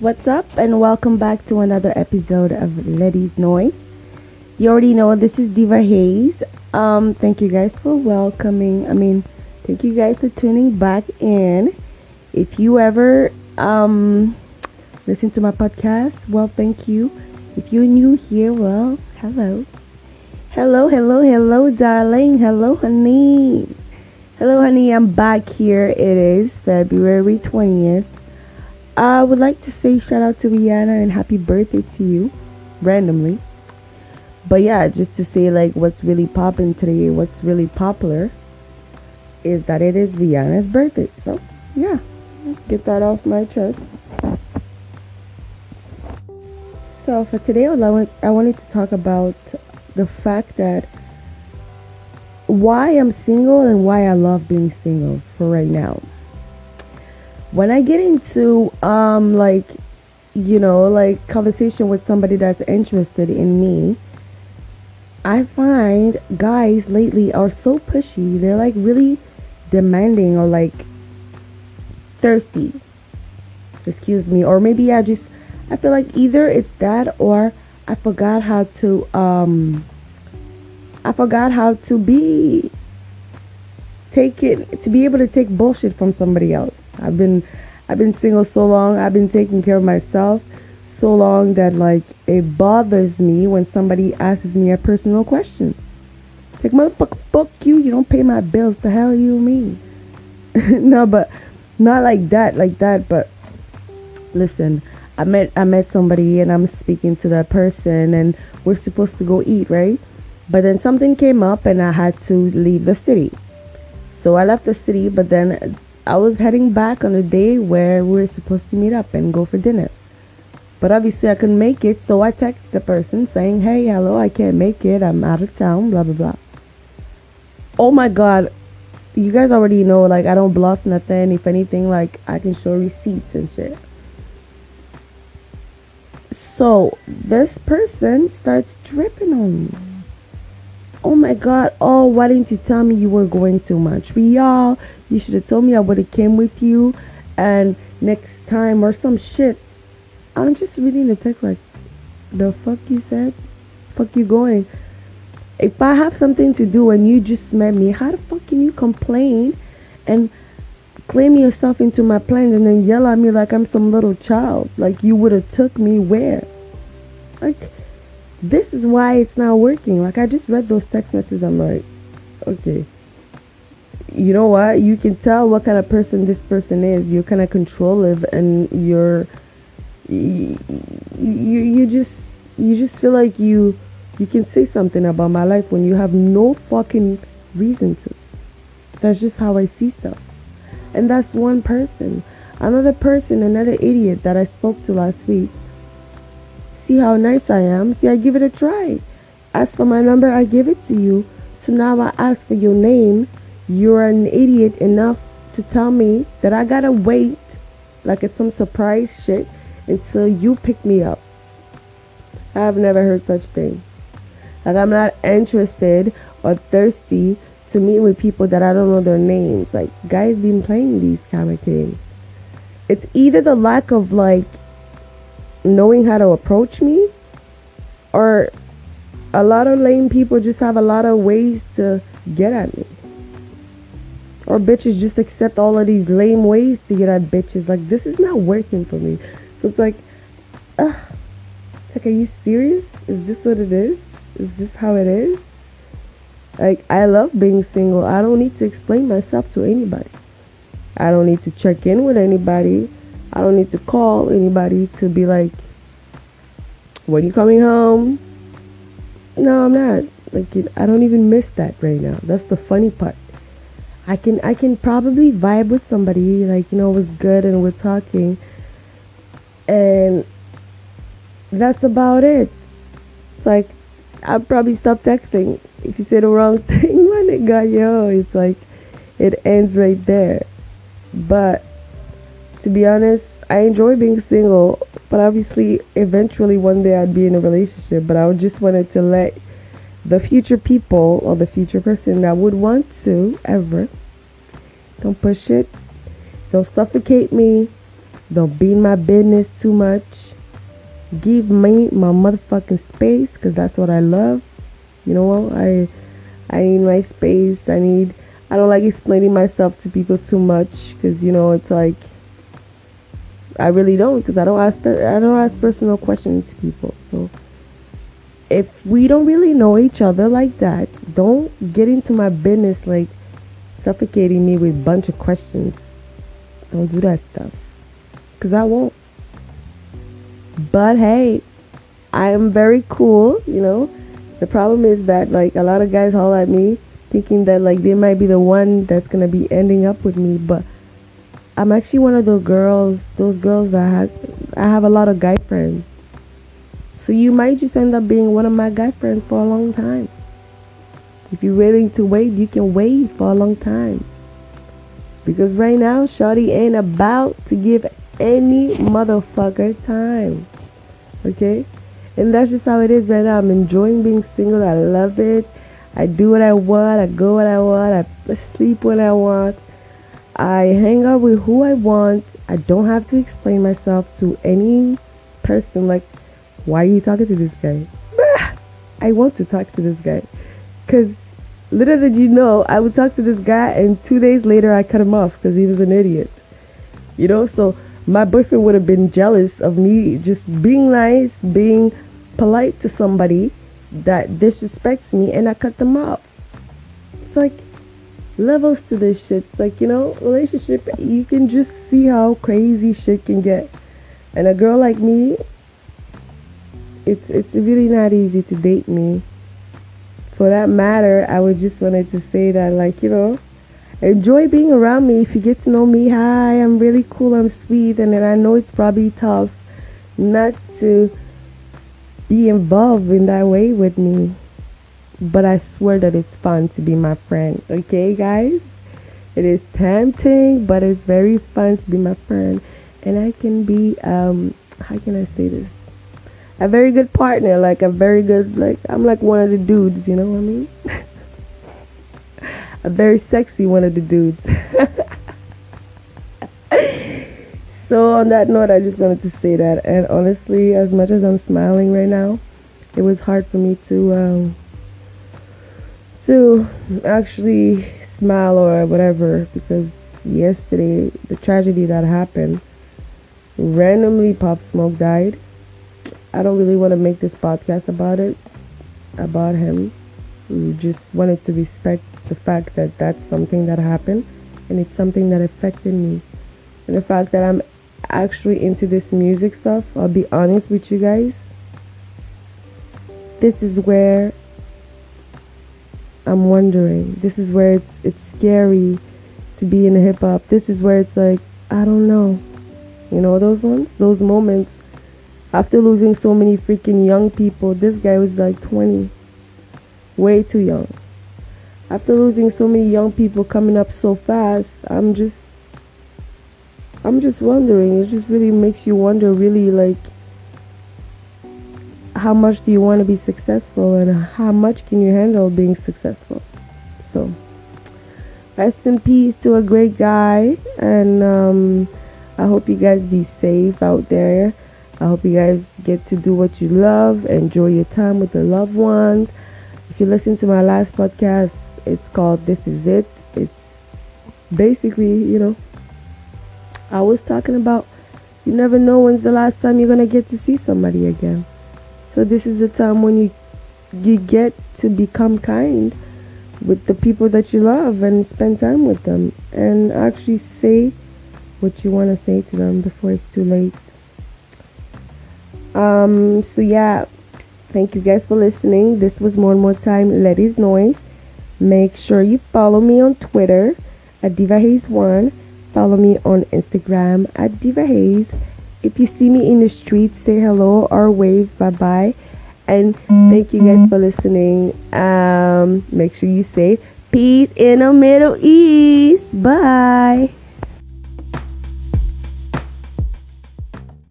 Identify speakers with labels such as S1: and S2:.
S1: What's up, and welcome back to another episode of Ladies Noise. You already know this is Diiva Hayze. Um, thank you guys for welcoming. I mean, thank you guys for tuning back in. If you ever um listen to my podcast, well, thank you. If you're new here, well, hello, hello, hello, hello, darling, hello, honey, hello, honey. I'm back here. It is February twentieth. I would like to say shout out to Rihanna and happy birthday to you, randomly. But yeah, just to say like what's really popping today, what's really popular is that it is Rihanna's birthday. So yeah, let's get that off my chest. So for today, I I wanted to talk about the fact that why I'm single and why I love being single for right now when I get into um like you know like conversation with somebody that's interested in me I find guys lately are so pushy. They're like really demanding or like thirsty. Excuse me. Or maybe I just I feel like either it's that or I forgot how to um I forgot how to be take it to be able to take bullshit from somebody else I've been I've been single so long. I've been taking care of myself so long that like it bothers me when somebody asks me a personal question. Like motherfucker, fuck you. You don't pay my bills. The hell you mean? no, but not like that, like that. But listen, I met I met somebody and I'm speaking to that person and we're supposed to go eat, right? But then something came up and I had to leave the city. So I left the city, but then I was heading back on a day where we were supposed to meet up and go for dinner. But obviously I couldn't make it, so I texted the person saying, Hey, hello, I can't make it, I'm out of town, blah blah blah. Oh my god, you guys already know, like I don't bluff nothing. If anything, like I can show receipts and shit. So this person starts tripping on me. Oh my god, oh why didn't you tell me you were going to Montreal? You should have told me I would have came with you and next time or some shit. I'm just reading the text like, the fuck you said? Fuck you going? If I have something to do and you just met me, how the fuck can you complain and claim yourself into my plans and then yell at me like I'm some little child? Like you would have took me where? Like this is why it's not working. Like I just read those text messages. I'm like, okay you know what? You can tell what kind of person this person is. You're kind of controlling, and you're you, you you just you just feel like you you can say something about my life when you have no fucking reason to. That's just how I see stuff. And that's one person. Another person, another idiot that I spoke to last week. See how nice I am. See, I give it a try. Ask for my number, I give it to you. So now I ask for your name you're an idiot enough to tell me that I gotta wait like it's some surprise shit until you pick me up. I've never heard such thing. Like I'm not interested or thirsty to meet with people that I don't know their names. Like guys been playing these kind of things. It's either the lack of like knowing how to approach me or a lot of lame people just have a lot of ways to get at me. Or bitches just accept all of these lame ways to get at bitches. Like, this is not working for me. So it's like, ugh. Like, are you serious? Is this what it is? Is this how it is? Like, I love being single. I don't need to explain myself to anybody. I don't need to check in with anybody. I don't need to call anybody to be like, when you coming home? No, I'm not. Like, I don't even miss that right now. That's the funny part. I can I can probably vibe with somebody like you know it was good and we're talking and that's about it. It's like I'll probably stop texting if you say the wrong thing, my nigga. Yo, it's like it ends right there. But to be honest, I enjoy being single, but obviously, eventually one day I'd be in a relationship. But I just wanted to let the future people or the future person that would want to ever don't push it. Don't suffocate me. Don't be in my business too much. Give me my motherfucking space because that's what I love. You know what? I I need my space. I need. I don't like explaining myself to people too much because you know it's like I really don't because I don't ask I don't ask personal questions to people. So if we don't really know each other like that, don't get into my business like suffocating me with a bunch of questions. Don't do that stuff. Cause I won't. But hey, I am very cool, you know. The problem is that like a lot of guys haul at me thinking that like they might be the one that's gonna be ending up with me, but I'm actually one of those girls, those girls that have, I have a lot of guy friends. So you might just end up being one of my guy friends for a long time. If you're willing to wait, you can wait for a long time. Because right now, Shorty ain't about to give any motherfucker time. Okay? And that's just how it is right now. I'm enjoying being single. I love it. I do what I want. I go what I want. I sleep when I want. I hang out with who I want. I don't have to explain myself to any person like, why are you talking to this guy? I want to talk to this guy. Because little did you know, I would talk to this guy and two days later I cut him off because he was an idiot. You know, so my boyfriend would have been jealous of me just being nice, being polite to somebody that disrespects me and I cut them off. It's like levels to this shit. It's like, you know, relationship, you can just see how crazy shit can get. And a girl like me, it's it's really not easy to date me. For that matter, I would just wanted to say that like, you know, enjoy being around me if you get to know me. Hi, I'm really cool, I'm sweet, and then I know it's probably tough not to be involved in that way with me but I swear that it's fun to be my friend. Okay, guys? It is tempting, but it's very fun to be my friend. And I can be, um, how can I say this? A very good partner, like a very good, like, I'm like one of the dudes, you know what I mean? a very sexy one of the dudes. so, on that note, I just wanted to say that. And honestly, as much as I'm smiling right now, it was hard for me to, um, to actually smile or whatever because yesterday the tragedy that happened randomly pop smoke died. I don't really want to make this podcast about it about him. We just wanted to respect the fact that that's something that happened and it's something that affected me. And the fact that i'm actually into this music stuff i'll be honest with you guys this is where I'm wondering. This is where it's it's scary to be in hip hop. This is where it's like I don't know. You know those ones? Those moments after losing so many freaking young people. This guy was like 20. Way too young. After losing so many young people coming up so fast, I'm just I'm just wondering. It just really makes you wonder really like how much do you want to be successful and how much can you handle being successful? So rest in peace to a great guy and um, i hope you guys be safe out there. I hope you guys get to do what you love enjoy your time with the loved ones. If you listen to my last podcast it's called this is it. It's basically you know i was talking about you never know when's the last time you're gonna get to see somebody again so this is the time when you you get to become kind with the people that you love and spend time with them and actually say what you want to say to them before it's too late. Um so yeah, thank you guys for listening. This was more and more time ladies noise. Make sure you follow me on Twitter at Diiva Hayze One. Follow me on Instagram at Diiva Hayze if you see me in the street, say hello or wave bye bye. And thank you guys for listening. Um, make sure you say peace in the Middle East. Bye.